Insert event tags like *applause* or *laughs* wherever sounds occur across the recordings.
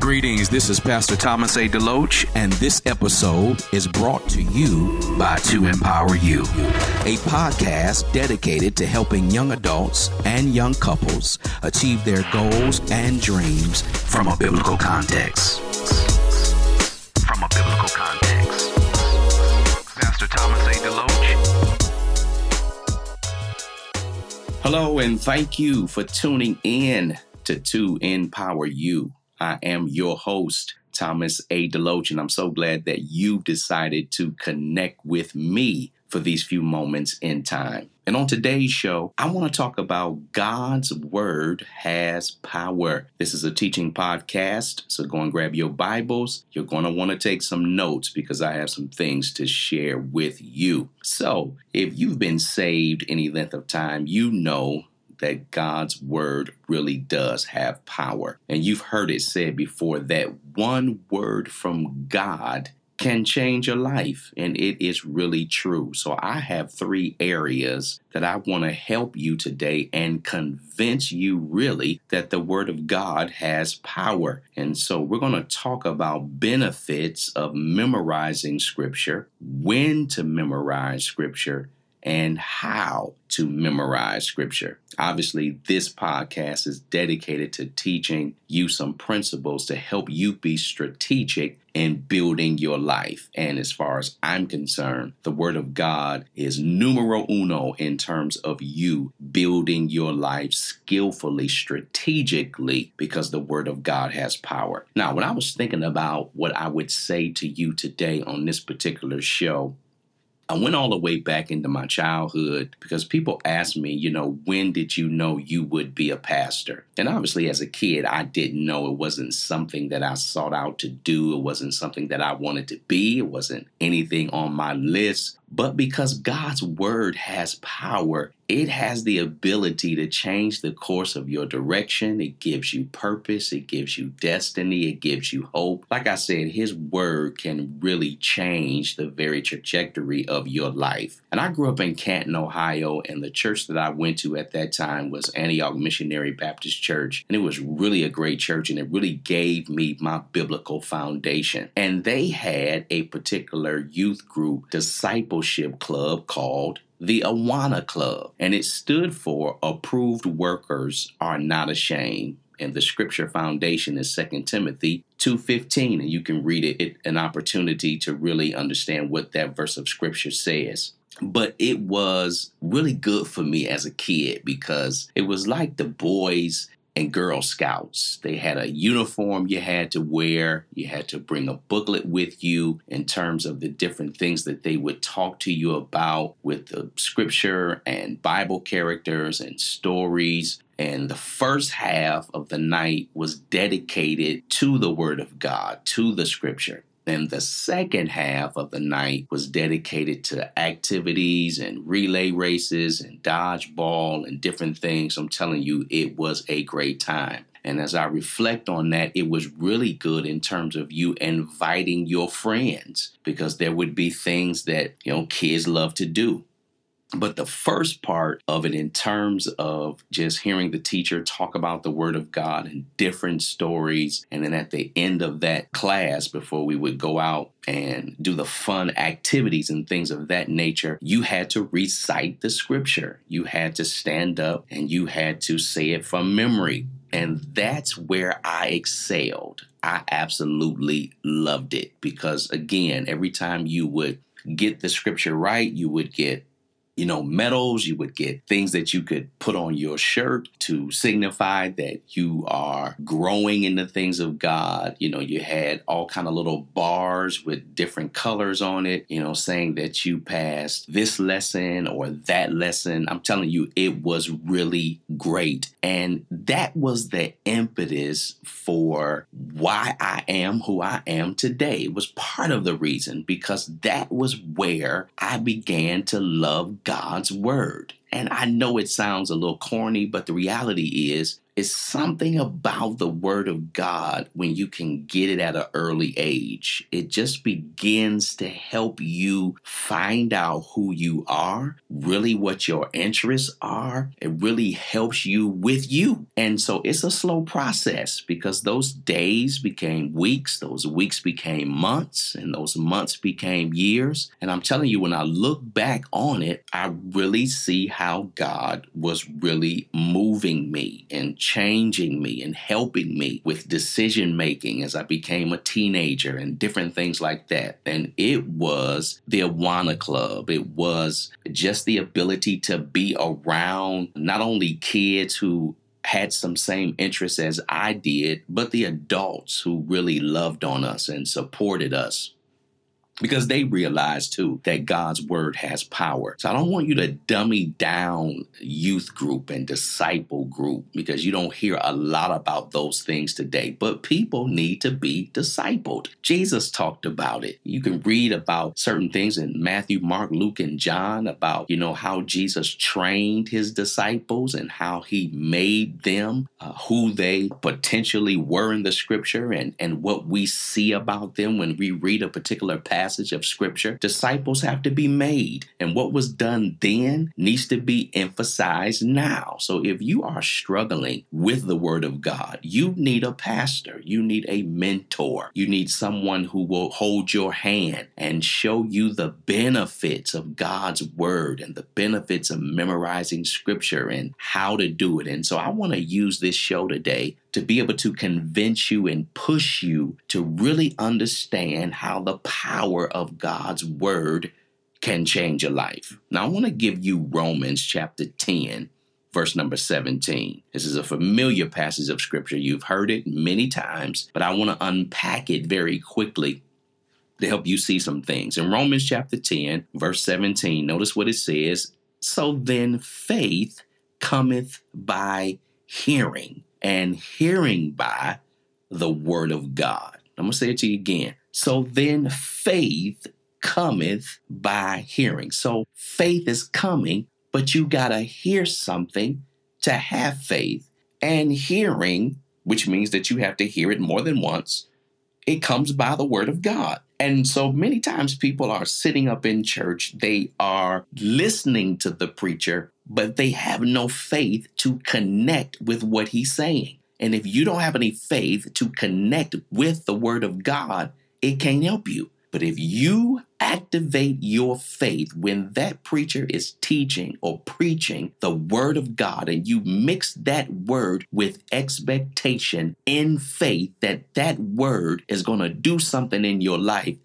Greetings, this is Pastor Thomas A. DeLoach, and this episode is brought to you by To Empower You, a podcast dedicated to helping young adults and young couples achieve their goals and dreams from a biblical context. From a biblical context. Pastor Thomas A. DeLoach. Hello, and thank you for tuning in to To Empower You. I am your host, Thomas A. DeLoach, and I'm so glad that you've decided to connect with me for these few moments in time. And on today's show, I want to talk about God's Word has power. This is a teaching podcast, so go and grab your Bibles. You're going to want to take some notes because I have some things to share with you. So, if you've been saved any length of time, you know that God's word really does have power. And you've heard it said before that one word from God can change your life. And it is really true. So I have three areas that I want to help you today and convince you really that the Word of God has power. And so we're going to talk about benefits of memorizing Scripture, when to memorize Scripture, and how to memorize scripture. Obviously, this podcast is dedicated to teaching you some principles to help you be strategic in building your life. And as far as I'm concerned, the Word of God is numero uno in terms of you building your life skillfully, strategically, because the Word of God has power. Now, when I was thinking about what I would say to you today on this particular show, I went all the way back into my childhood because people ask me, you know, when did you know you would be a pastor? And obviously, as a kid, I didn't know it wasn't something that I sought out to do. It wasn't something that I wanted to be. It wasn't anything on my list. But because God's word has power, it has the ability to change the course of your direction. It gives you purpose, it gives you destiny, it gives you hope. Like I said, His word can really change the very trajectory of your life. And I grew up in Canton, Ohio, and the church that I went to at that time was Antioch Missionary Baptist Church. And it was really a great church, and it really gave me my biblical foundation. And they had a particular youth group, disciple discipleship club called the Awana Club, and it stood for Approved Workers Are Not Ashamed. And the scripture foundation is 2 Timothy 2:15, and you can read it, it an opportunity to really understand what that verse of scripture says but it was really good for me as a kid because it was like the boys and Girl Scouts. They had a uniform you had to wear. You had to bring a booklet with you in terms of the different things that they would talk to you about with the scripture and Bible characters and stories. And the first half of the night was dedicated to the Word of God, to the scripture. Then the second half of the night was dedicated to activities and relay races and dodgeball and different things. I'm telling you, it was a great time. And as I reflect on that, it was really good in terms of you inviting your friends because there would be things that, you know, kids love to do. But the first part of it, in terms of just hearing the teacher talk about the Word of God and different stories, and then at the end of that class, before we would go out and do the fun activities and things of that nature, you had to recite the scripture. You had to stand up and you had to say it from memory. And that's where I excelled. I absolutely loved it because, again, every time you would get the scripture right, you would get you know, medals. You would get things that you could put on your shirt to signify that you are growing in the things of God. You know, you had all kind of little bars with different colors on it, you know, saying that you passed this lesson or that lesson. I'm telling you, it was really great. And that was the impetus for why I am who I am today. It was part of the reason because that was where I began to love God God's word. And I know it sounds a little corny, but the reality is It's something about the Word of God when you can get it at an early age. It just begins to help you find out who you are, really what your interests are. It really helps you with you. And so it's a slow process because those days became weeks, those weeks became months, and those months became years. And I'm telling you, when I look back on it, I really see how God was really moving me and changing me and helping me with decision making as I became a teenager and different things like that. And it was the Awana Club. It was just the ability to be around not only kids who had some same interests as I did, but the adults who really loved on us and supported us because they realize too that God's word has power. So I don't want you to dummy down youth group and disciple group because you don't hear a lot about those things today. But people need to be discipled. Jesus talked about it. You can read about certain things in Matthew, Mark, Luke, and John about, you know, how Jesus trained his disciples and how he made them uh, who they potentially were in the scripture and, and what we see about them when we read a particular passage passage of scripture, disciples have to be made. And what was done then needs to be emphasized now. So if you are struggling with the word of God, you need a pastor, you need a mentor, you need someone who will hold your hand and show you the benefits of God's word and the benefits of memorizing scripture and how to do it. And so I want to use this show today to be able to convince you and push you to really understand how the power of God's word can change your life. Now, I want to give you Romans chapter 10, verse number 17. This is a familiar passage of scripture. You've heard it many times, but I want to unpack it very quickly to help you see some things. In Romans chapter 10, verse 17, notice what it says So then faith cometh by hearing and hearing by the word of God. I'm going to say it to you again. So then faith cometh by hearing. So faith is coming, but you got to hear something to have faith. And hearing, which means that you have to hear it more than once, it comes by the word of God. And so many times people are sitting up in church, they are listening to the preacher, but they have no faith to connect with what he's saying. And if you don't have any faith to connect with the word of God, it can't help you. But if you activate your faith when that preacher is teaching or preaching the word of God and you mix that word with expectation in faith that that word is going to do something in your life,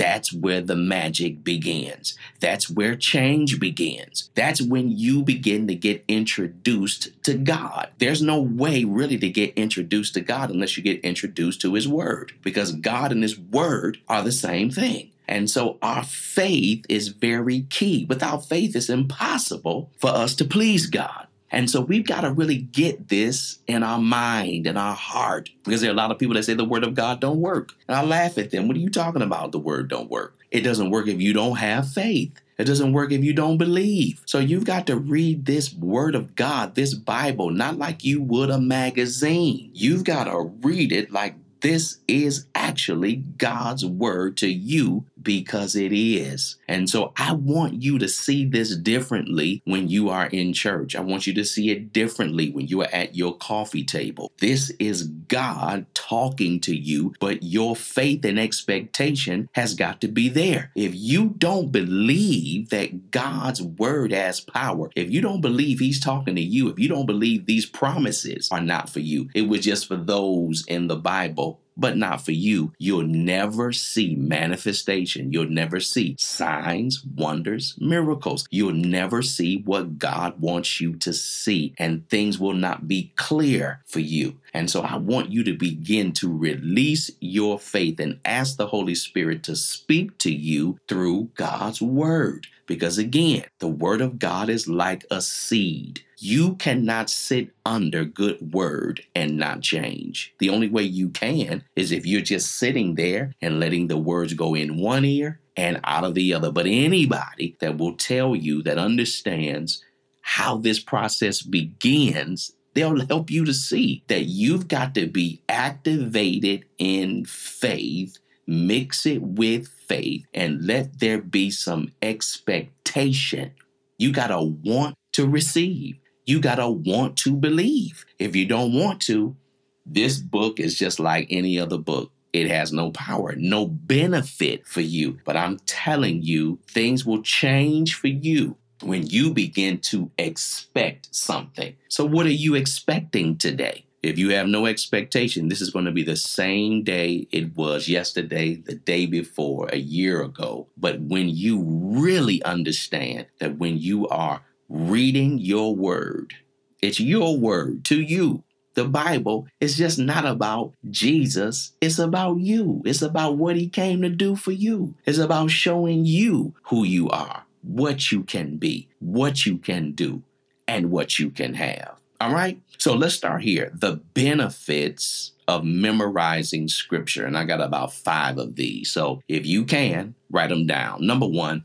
that's where the magic begins. That's where change begins. That's when you begin to get introduced to God. There's no way really to get introduced to God unless you get introduced to His Word, because God and His Word are the same thing. And so our faith is very key. Without faith, it's impossible for us to please God. And so we've got to really get this in our mind and our heart because there are a lot of people that say the word of God don't work. And I laugh at them. What are you talking about? The word don't work. It doesn't work if you don't have faith. It doesn't work if you don't believe. So you've got to read this word of God, this Bible, not like you would a magazine. You've got to read it like this is actually God's word to you because it is. And so I want you to see this differently when you are in church. I want you to see it differently when you are at your coffee table. This is God talking to you, but your faith and expectation has got to be there. If you don't believe that God's word has power, if you don't believe He's talking to you, if you don't believe these promises are not for you, it was just for those in the Bible but not for you. You'll never see manifestation. You'll never see signs, wonders, miracles. You'll never see what God wants you to see, and things will not be clear for you. And so I want you to begin to release your faith and ask the Holy Spirit to speak to you through God's word. Because again, the word of God is like a seed. You cannot sit under good word and not change. The only way you can is if you're just sitting there and letting the words go in one ear and out of the other. But anybody that will tell you that understands how this process begins They'll help you to see that you've got to be activated in faith, mix it with faith, and let there be some expectation. You got to want to receive. You got to want to believe. If you don't want to, this book is just like any other book. It has no power, no benefit for you. But I'm telling you, things will change for you when you begin to expect something. So, what are you expecting today? If you have no expectation, this is going to be the same day it was yesterday, the day before, a year ago. But when you really understand that when you are reading your word, it's your word to you. The Bible is just not about Jesus. It's about you. It's about what he came to do for you. It's about showing you who you are what you can be, what you can do, and what you can have. All right? So let's start here. The benefits of memorizing scripture. And I got about five of these. So if you can, write them down. Number one,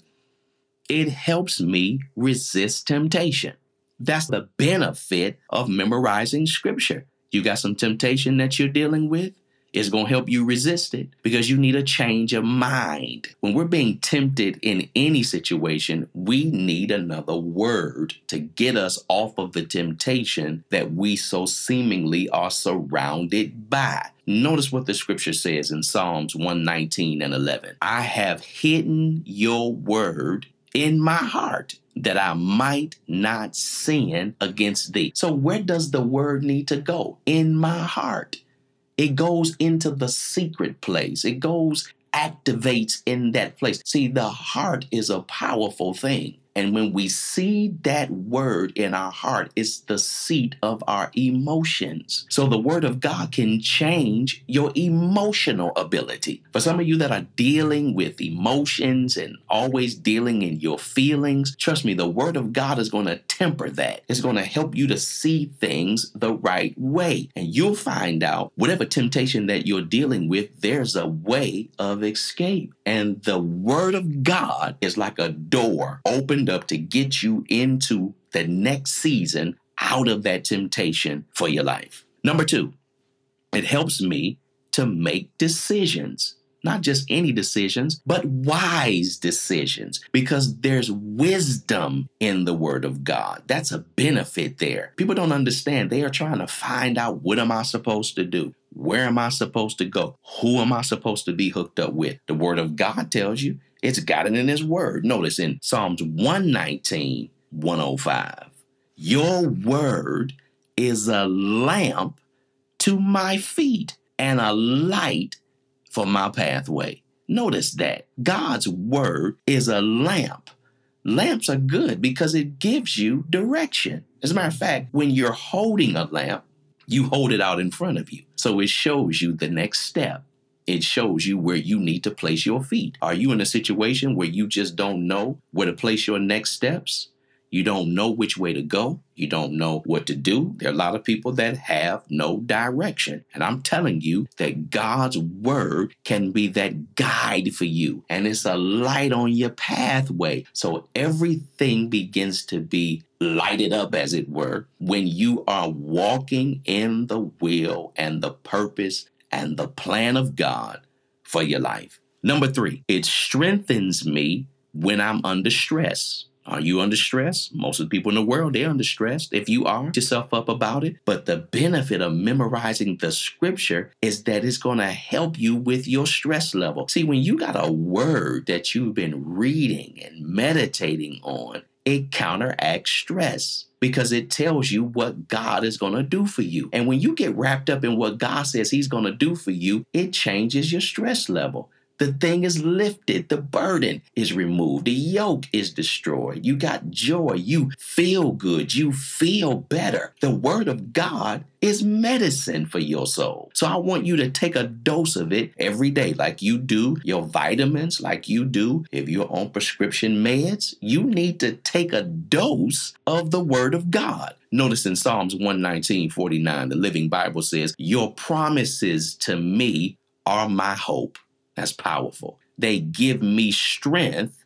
it helps me resist temptation. That's the benefit of memorizing scripture. You got some temptation that you're dealing with? Is going to help you resist it because you need a change of mind. When we're being tempted in any situation, we need another word to get us off of the temptation that we so seemingly are surrounded by. Notice what the scripture says in Psalms 119 and 11. I have hidden your word in my heart that I might not sin against thee. So, where does the word need to go? In my heart. It goes into the secret place. It goes activates in that place. See, the heart is a powerful thing. And when we see that word in our heart, it's the seat of our emotions. So the word of God can change your emotional ability. For some of you that are dealing with emotions and always dealing in your feelings, trust me, the word of God is going to temper that. It's going to help you to see things the right way. And you'll find out whatever temptation that you're dealing with, there's a way of escape. And the word of God is like a door up to get you into the next season out of that temptation for your life. Number two, it helps me to make decisions. Not just any decisions, but wise decisions, because there's wisdom in the Word of God. That's a benefit there. People don't understand. They are trying to find out what am I supposed to do? Where am I supposed to go? Who am I supposed to be hooked up with? The Word of God tells you it's got it in His Word. Notice in Psalms 119, 105, Your Word is a lamp to my feet and a light for my pathway. Notice that God's Word is a lamp. Lamps are good because it gives you direction. As a matter of fact, when you're holding a lamp, you hold it out in front of you. So it shows you the next step. It shows you where you need to place your feet. Are you in a situation where you just don't know where to place your next steps? You don't know which way to go. You don't know what to do. There are a lot of people that have no direction. And I'm telling you that God's word can be that guide for you. And it's a light on your pathway. So everything begins to be lighted up, as it were, when you are walking in the will and the purpose and the plan of God for your life. Number three, it strengthens me when I'm under stress. Are you under stress? Most of the people in the world, they're under stress. If you are, yourself up about it. But the benefit of memorizing the scripture is that it's going to help you with your stress level. See, when you got a word that you've been reading and meditating on, it counteracts stress because it tells you what God is going to do for you. And when you get wrapped up in what God says He's going to do for you, it changes your stress level. The thing is lifted, the burden is removed, the yoke is destroyed. You got joy, you feel good, you feel better. The Word of God is medicine for your soul. So I want you to take a dose of it every day, like you do your vitamins, like you do if you're on prescription meds. You need to take a dose of the Word of God. Notice in Psalms 119 49, the Living Bible says, Your promises to me are my hope. That's powerful. They give me strength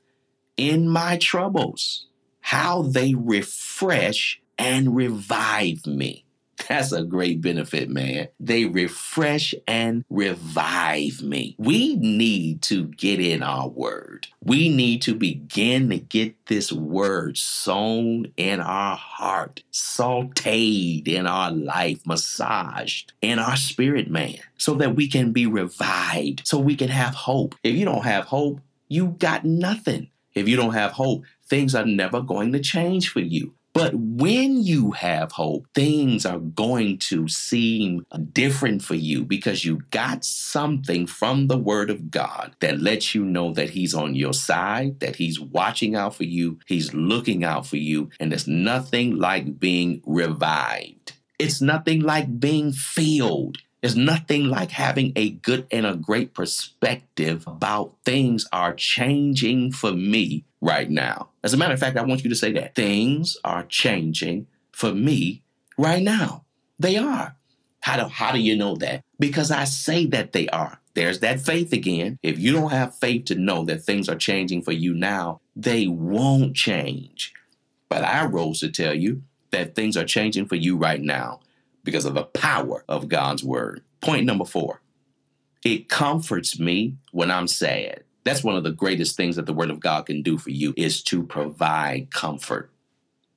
in my troubles. How they refresh and revive me. That's a great benefit, man. They refresh and revive me. We need to get in our word. We need to begin to get this word sown in our heart, sauteed in our life, massaged in our spirit, man, so that we can be revived, so we can have hope. If you don't have hope, you got nothing. If you don't have hope, things are never going to change for you. But when you have hope, things are going to seem uh, different for you because you got something from the Word of God that lets you know that He's on your side, that He's watching out for you, He's looking out for you, and there's nothing like being revived. It's nothing like being filled. There's nothing like having a good and a great perspective uh-huh. about things are changing for me right now. As a matter of fact, I want you to say that things are changing for me right now. They are. How do, how do you know that? Because I say that they are. There's that faith again. If you don't have faith to know that things are changing for you now, they won't change. But I rose to tell you that things are changing for you right now because of the power of God's word. Point number four it comforts me when I'm sad. That's one of the greatest things that the word of God can do for you is to provide comfort.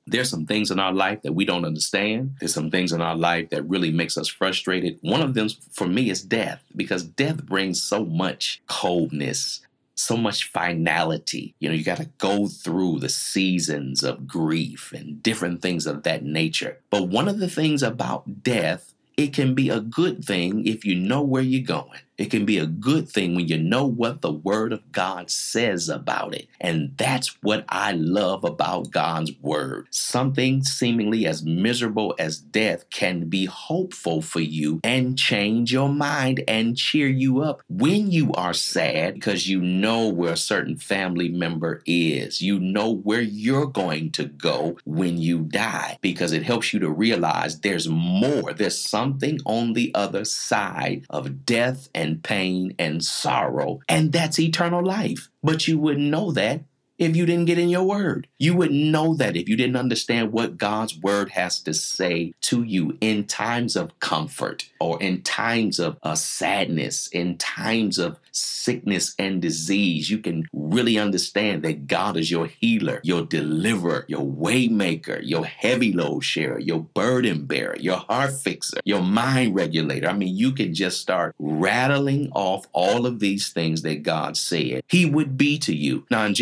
There's some things in our life that we don't understand. There's some things in our life that really makes us frustrated. One of them for me is death because death brings so much coldness, so much finality. You know, you got to go through the seasons of grief and different things of that nature. But one of the things about death, it can be a good thing if you know where you're going. It can be a good thing when you know what the Word of God says about it. And that's what I love about God's Word. Something seemingly as miserable as death can be hopeful for you and change your mind and cheer you up when you are sad because you know where a certain family member is. You know where you're going to go when you die because it helps you to realize there's more. There's something on the other side of death and pain and sorrow, and that's eternal life. But you wouldn't know that if you didn't get in your word. You wouldn't know that if you didn't understand what God's word has to say to you in times of comfort or in times of uh, sadness, in times of sickness and disease. You can really understand that God is your healer, your deliverer, your waymaker, your heavy load sharer, your burden bearer, your heart fixer, your mind regulator. I mean, you can just start rattling off all of these things that God said He would be to you. Now, in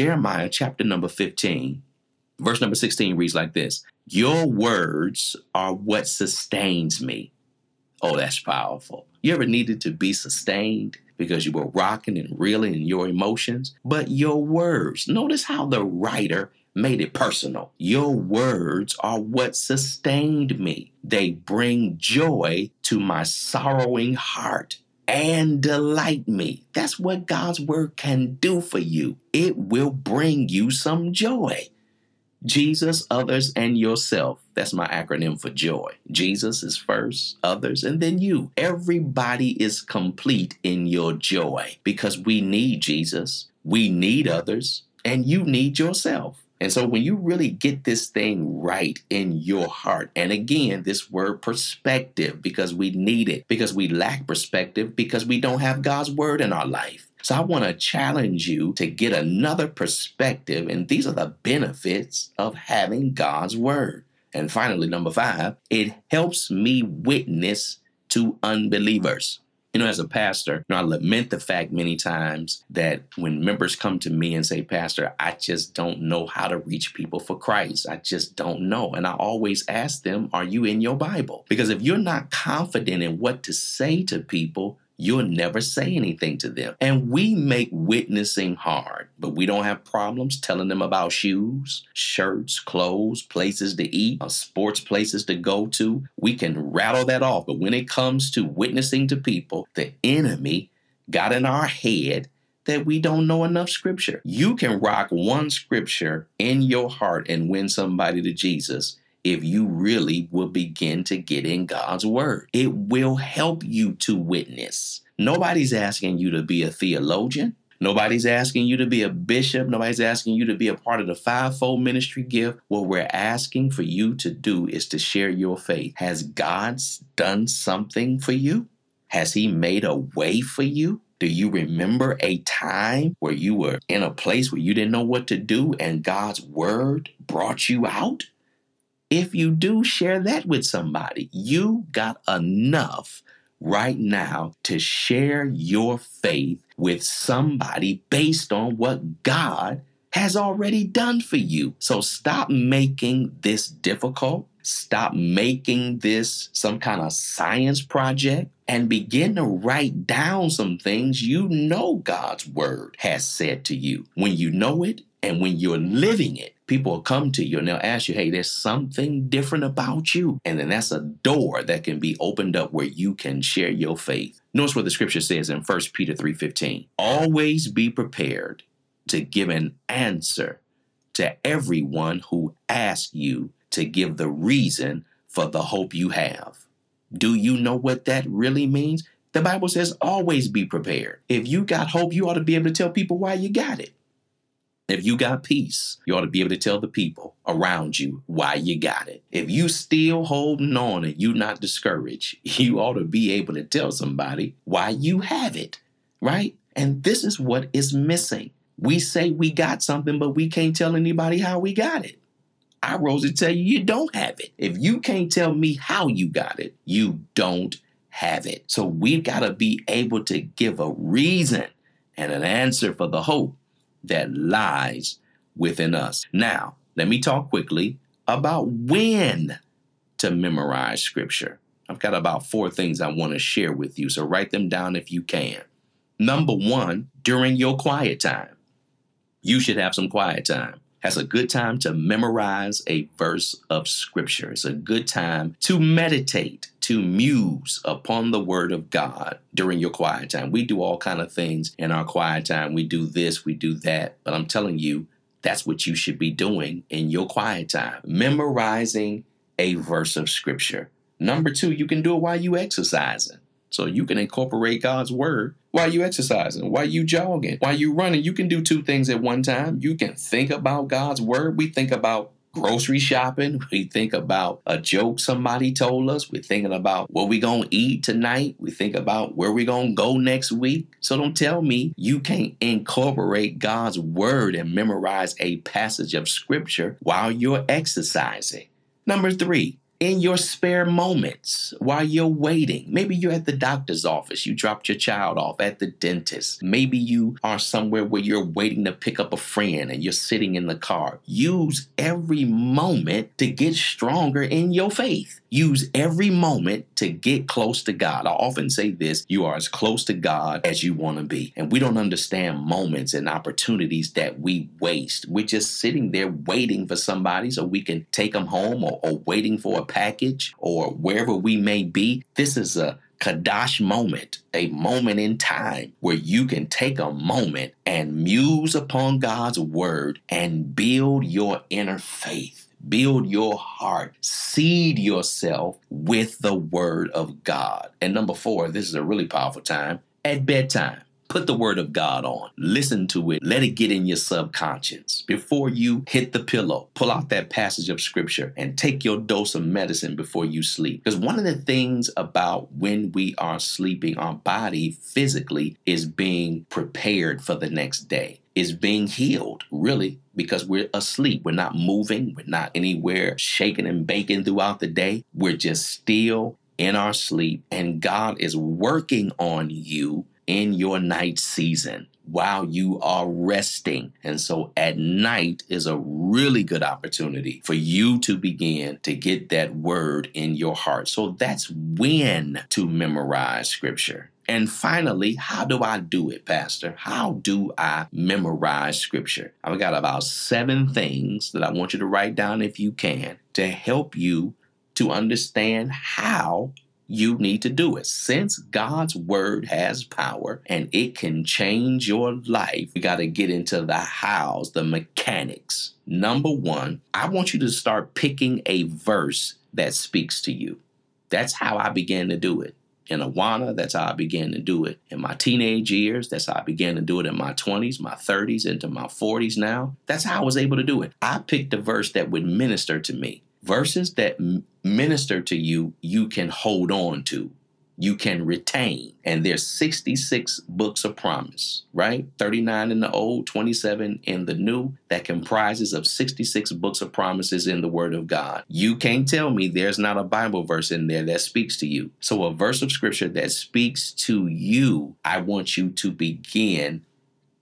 Jeremiah chapter number 15, verse number 16 reads like this Your words are what sustains me. Oh, that's powerful. You ever needed to be sustained? because you were rocking and reeling in your emotions, but your words. Notice how the writer made it personal. Your words are what sustained me. They bring joy to my sorrowing heart and delight me. That's what God's word can do for you. It will bring you some joy. Jesus, others, and yourself. That's my acronym for joy. Jesus is first, others, and then you. Everybody is complete in your joy because we need Jesus, we need others, and you need yourself. And so when you really get this thing right in your heart, and again, this word perspective, because we need it, because we lack perspective, because we don't have God's word in our life. So I want to challenge you to get another perspective, and these are the benefits of having God's word. And finally, number five, it helps me witness to unbelievers. You know, as a pastor, you know, I lament the fact many times that when members come to me and say, Pastor, I just don't know how to reach people for Christ. I just don't know. And I always ask them, Are you in your Bible? Because if you're not confident in what to say to people, you'll never say anything to them. And we make witnessing hard, but we don't have problems telling them about shoes, shirts, clothes, places to eat, sports places to go to. We can rattle that off. But when it comes to witnessing to people, the enemy got in our head that we don't know enough scripture. You can rock one scripture in your heart and win somebody to Jesus if you really will begin to get in God's word. It will help you to witness. Nobody's asking you to be a theologian. Nobody's asking you to be a bishop. Nobody's asking you to be a part of the fivefold ministry gift. What we're asking for you to do is to share your faith. Has God done something for you? Has He made a way for you? Do you remember a time where you were in a place where you didn't know what to do and God's word brought you out? If you do, share that with somebody. You got enough right now to share your faith with somebody based on what God has already done for you. So stop making this difficult. Stop making this some kind of science project and begin to write down some things you know God's word has said to you. When you know it and when you're living it, people will come to you and they'll ask you, hey, there's something different about you. And then that's a door that can be opened up where you can share your faith. Notice what the scripture says in 1 Peter 3:15. Always be prepared to give an answer to everyone who asks you to give the reason for the hope you have. Do you know what that really means? The Bible says always be prepared. If you got hope, you ought to be able to tell people why you got it. If you got peace, you ought to be able to tell the people around you why you got it. If you still holding on and you not discouraged, *laughs* you ought to be able to tell somebody why you have it, right? And this is what is missing. We say we got something, but we can't tell anybody how we got it. I rose to tell you you don't have it. If you can't tell me how you got it, you don't have it. So we've got to be able to give a reason and an answer for the hope that lies within us. Now, let me talk quickly about when to memorize scripture. I've got about four things I want to share with you, so write them down if you can. Number one, during your quiet time. You should have some quiet time. That's a good time to memorize a verse of scripture. It's a good time to meditate, to muse upon the word of God during your quiet time. We do all kind of things in our quiet time. We do this, we do that, but I'm telling you, that's what you should be doing in your quiet time. Memorizing a verse of scripture. Number 2, you can do it while you exercising. So you can incorporate God's word while you exercising, while you jogging, while you running. You can do two things at one time. You can think about God's word. We think about grocery shopping. We think about a joke somebody told us. We're thinking about what we gonna eat tonight. We think about where we gonna go next week. So don't tell me you can't incorporate God's word and memorize a passage of scripture while you're exercising. Number three, in your spare moments while you're waiting. Maybe you're at the doctor's office, you dropped your child off at the dentist. Maybe you are somewhere where you're waiting to pick up a friend and you're sitting in the car. Use every moment to get stronger in your faith. Use every moment to get close to God. I often say this you are as close to God as you want to be. And we don't understand moments and opportunities that we waste. We're just sitting there waiting for somebody so we can take them home or, or waiting for a package or wherever we may be. This is a Kadash moment, a moment in time where you can take a moment and muse upon God's word and build your inner faith build your heart, seed yourself with the word of God. And number four, this is a really powerful time at bedtime. Put the word of God on. Listen to it. Let it get in your subconscious. Before you hit the pillow, pull out that passage of scripture and take your dose of medicine before you sleep. Because one of the things about when we are sleeping, our body physically is being prepared for the next day is being healed, really, because we're asleep. We're not moving, we're not anywhere shaking and baking throughout the day. We're just still in our sleep, and God is working on you in your night season while you are resting. And so at night is a really good opportunity for you to begin to get that word in your heart. So that's when to memorize scripture. And finally, how do I do it, Pastor? How do I memorize scripture? I've got about seven things that I want you to write down if you can to help you to understand how you need to do it. Since God's word has power and it can change your life, we got to get into the hows, the mechanics. Number one, I want you to start picking a verse that speaks to you. That's how I began to do it. in Awana. That's how I began to do it in my teenage years. That's how I began to do it in my 20s, my 30s, into my 40s now. That's how I was able to do it. I picked a verse that would minister to me. Verses that minister to you, you can hold on to you can retain. And there's 66 books of promise, right? 39 in the old, 27 in the new. That comprises of 66 books of promises in the word of God. You can't tell me there's not a Bible verse in there that speaks to you. So a verse of scripture that speaks to you, I want you to begin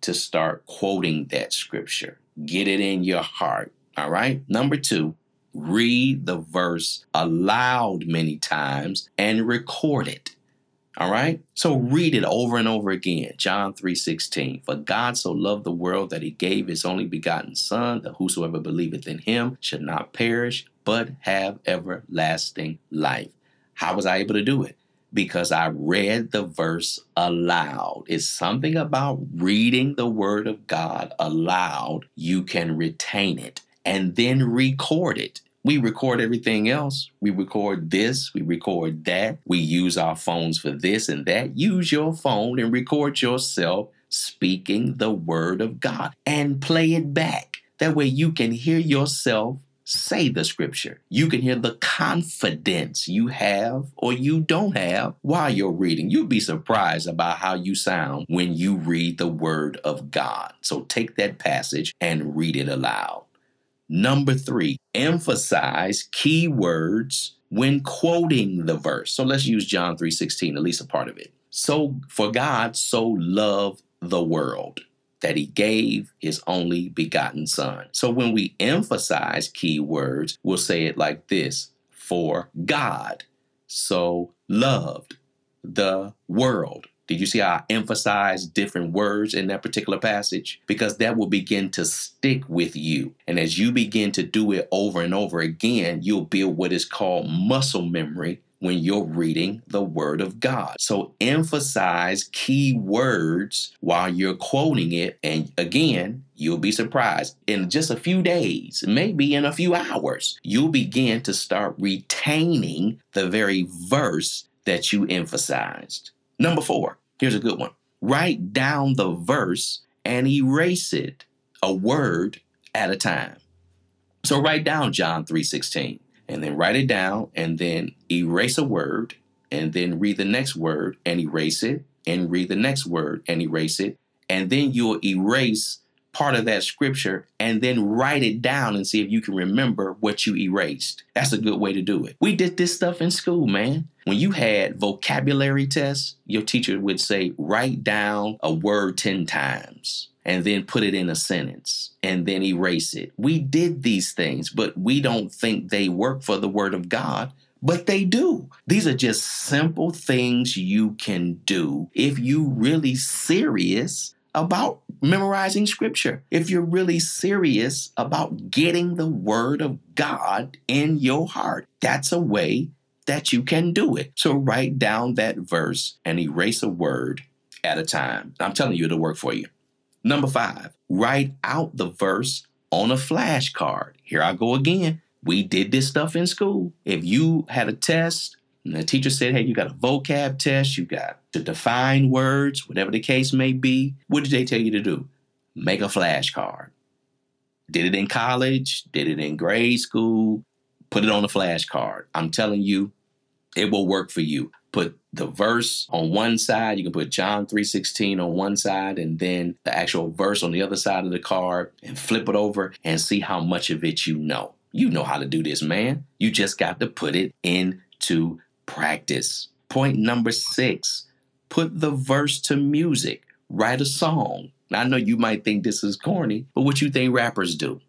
to start quoting that scripture. Get it in your heart. All right. Number two, read the verse aloud many times and record it. All right? So read it over and over again. John 3:16. For God so loved the world that he gave his only begotten son that whosoever believeth in him should not perish but have everlasting life. How was I able to do it? Because I read the verse aloud. It's something about reading the word of God aloud. You can retain it and then record it. We record everything else. We record this, we record that. We use our phones for this and that. Use your phone and record yourself speaking the word of God and play it back. That way you can hear yourself say the scripture. You can hear the confidence you have or you don't have while you're reading. You'll be surprised about how you sound when you read the word of God. So take that passage and read it aloud. Number three, emphasize key words when quoting the verse. So let's use John 3:16, at least a part of it. So for God so loved the world that he gave his only begotten son. So when we emphasize key words, we'll say it like this: for God so loved the world did you see how I emphasize different words in that particular passage? Because that will begin to stick with you. And as you begin to do it over and over again, you'll build what is called muscle memory when you're reading the Word of God. So emphasize key words while you're quoting it. And again, you'll be surprised. In just a few days, maybe in a few hours, you'll begin to start retaining the very verse that you emphasized. Number four, here's a good one. Write down the verse and erase it a word at a time. So write down John 3:16 and then write it down and then erase a word and then read the next word and erase it and read the next word and erase it and then you'll erase part of that scripture and then write it down and see if you can remember what you erased. That's a good way to do it. We did this stuff in school, man. When you had vocabulary tests, your teacher would say, write down a word 10 times and then put it in a sentence and then erase it. We did these things, but we don't think they work for the Word of God. But they do. These are just simple things you can do if you really serious about memorizing scripture. If you're really serious about getting the word of God in your heart, that's a way that you can do it. So write down that verse and erase a word at a time. I'm telling you, it'll work for you. Number five, write out the verse on a flashcard. Here I go again. We did this stuff in school. If you had a test and the teacher said, hey, you got a vocab test, you got to define words, whatever the case may be. What did they tell you to do? Make a flashcard. Did it in college, did it in grade school, put it on a flashcard. I'm telling you, it will work for you. Put the verse on one side, you can put John 3:16 on one side and then the actual verse on the other side of the card and flip it over and see how much of it you know. You know how to do this, man. You just got to put it into practice. Point number six put the verse to music. Write a song. Now, I know you might think this is corny, but what you think rappers do?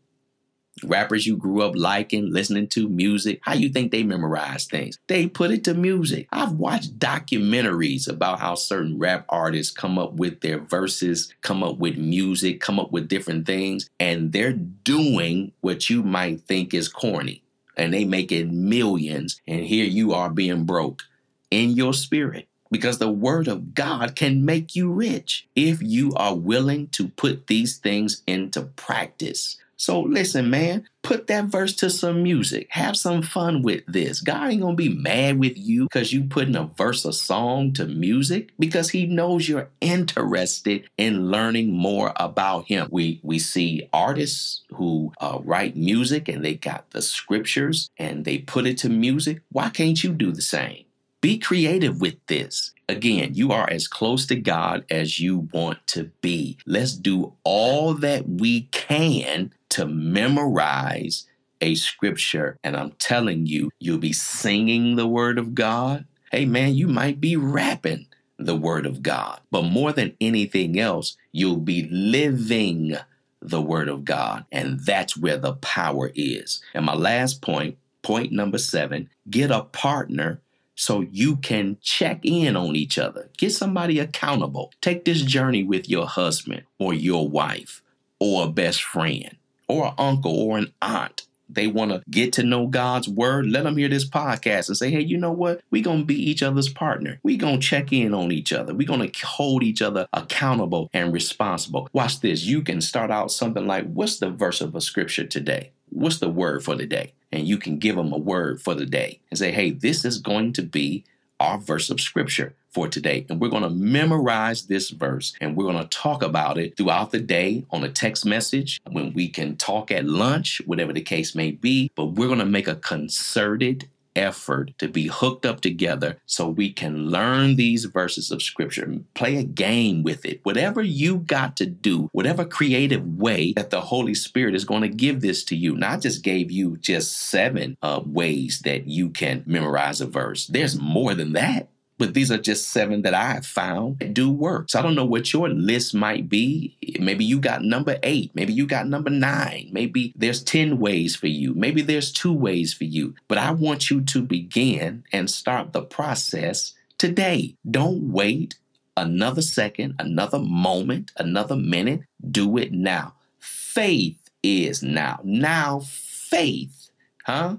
Rappers you grew up liking, listening to music, how you think they memorize things? They put it to music. I've watched documentaries about how certain rap artists come up with their verses, come up with music, come up with different things, and they're doing what you might think is corny and they making millions and here you are being broke in your spirit because the word of God can make you rich if you are willing to put these things into practice. So listen, man, put that verse to some music. Have some fun with this. God ain't gonna be mad with you because you putting a verse of song to music because he knows you're interested in learning more about him. We we see artists who uh, write music and they got the scriptures and they put it to music. Why can't you do the same? Be creative with this. Again, you are as close to God as you want to be. Let's do all that we can to memorize a scripture. And I'm telling you, you'll be singing the word of God. Hey, man, you might be rapping the word of God. But more than anything else, you'll be living the word of God. And that's where the power is. And my last point, point number seven, get a partner so you can check in on each other. Get somebody accountable. Take this journey with your husband or your wife or a best friend or an uncle or an aunt. They want to get to know God's word. Let them hear this podcast and say, hey, you know what? We're going to be each other's partner. We're going to check in on each other. We're going to hold each other accountable and responsible. Watch this. You can start out something like, what's the verse of a scripture today? What's the word for the day? And you can give them a word for the day and say, hey, this is going to be our verse of scripture for today. And we're going to memorize this verse and we're going to talk about it throughout the day on a text message when we can talk at lunch, whatever the case may be. But we're going to make a concerted effort to be hooked up together so we can learn these verses of scripture, play a game with it. Whatever you got to do, whatever creative way that the Holy Spirit is going to give this to you. Now, I just gave you just seven uh, ways that you can memorize a verse. There's more than that but these are just seven that I have found that do work. So I don't know what your list might be. Maybe you got number eight. Maybe you got number nine. Maybe there's 10 ways for you. Maybe there's two ways for you. But I want you to begin and start the process today. Don't wait another second, another moment, another minute. Do it now. Faith is now. Now, faith, huh?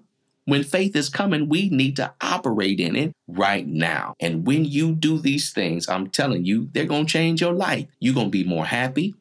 When faith is coming, we need to operate in it right now. And when you do these things, I'm telling you, they're going to change your life. You're going to be more happy.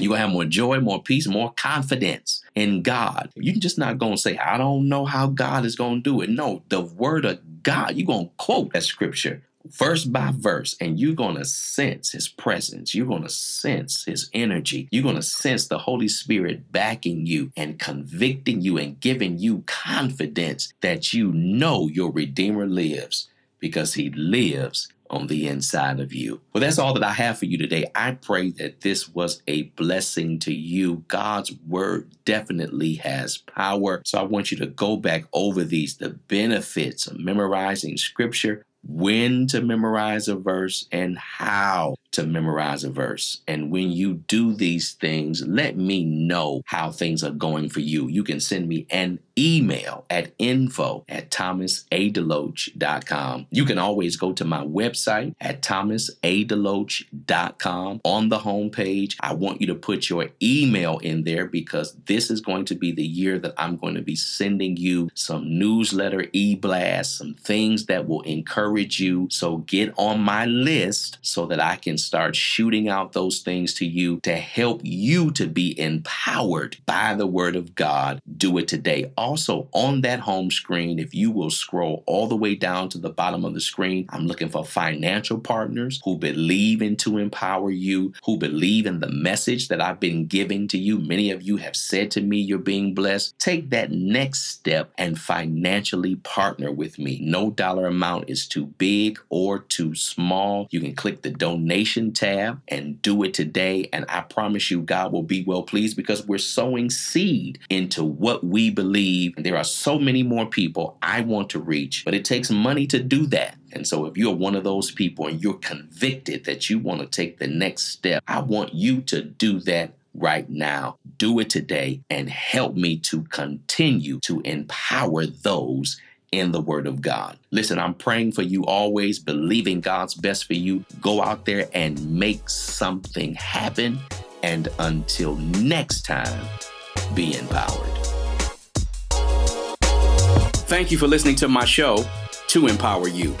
You're going to have more joy, more peace, more confidence in God. You're just not going to say, I don't know how God is going to do it. No, the word of God, you're going to quote that scripture verse by verse, and you're going to sense his presence. You're going to sense his energy. You're going to sense the Holy Spirit backing you and convicting you and giving you confidence that you know your Redeemer lives because he lives on the inside of you. Well, that's all that I have for you today. I pray that this was a blessing to you. God's word definitely has power. So I want you to go back over these the benefits of memorizing scripture when to memorize a verse and how to memorize a verse. And when you do these things, let me know how things are going for you. You can send me an email at info at thomasadeloach.com. You can always go to my website at thomasadeloach.com. On the homepage, I want you to put your email in there because this is going to be the year that I'm going to be sending you some newsletter, e-blasts, some things that will encourage you. So get on my list so that I can start shooting out those things to you to help you to be empowered by the word of God. Do it today. Also, on that home screen, if you will scroll all the way down to the bottom of the screen, I'm looking for financial partners who believe in to empower you, who believe in the message that I've been giving to you. Many of you have said to me, You're being blessed. Take that next step and financially partner with me. No dollar amount is too big or too small. You can click the donation tab and do it today. And I promise you, God will be well pleased because we're sowing seed into what we believe. There are so many more people I want to reach, but it takes money to do that. And so, if you're one of those people and you're convicted that you want to take the next step, I want you to do that right now. Do it today and help me to continue to empower those in the Word of God. Listen, I'm praying for you always, believing God's best for you. Go out there and make something happen. And until next time, be empowered. Thank you for listening to my show, To Empower You.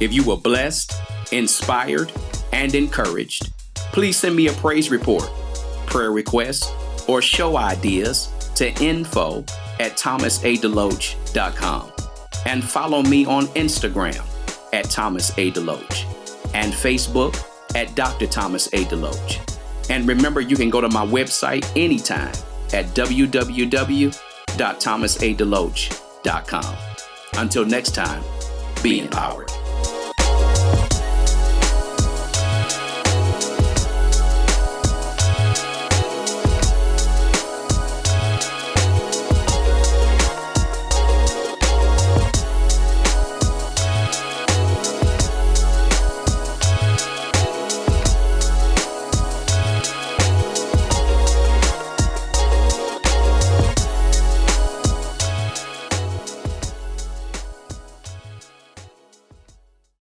If you were blessed, inspired, and encouraged, please send me a praise report, prayer request, or show ideas to info at thomasadeloach.com. And follow me on Instagram at Thomas A. DeLoach and Facebook at Dr. Thomas A. DeLoach. And remember, you can go to my website anytime at www.thomasadeloach.com. Until next time, be empowered.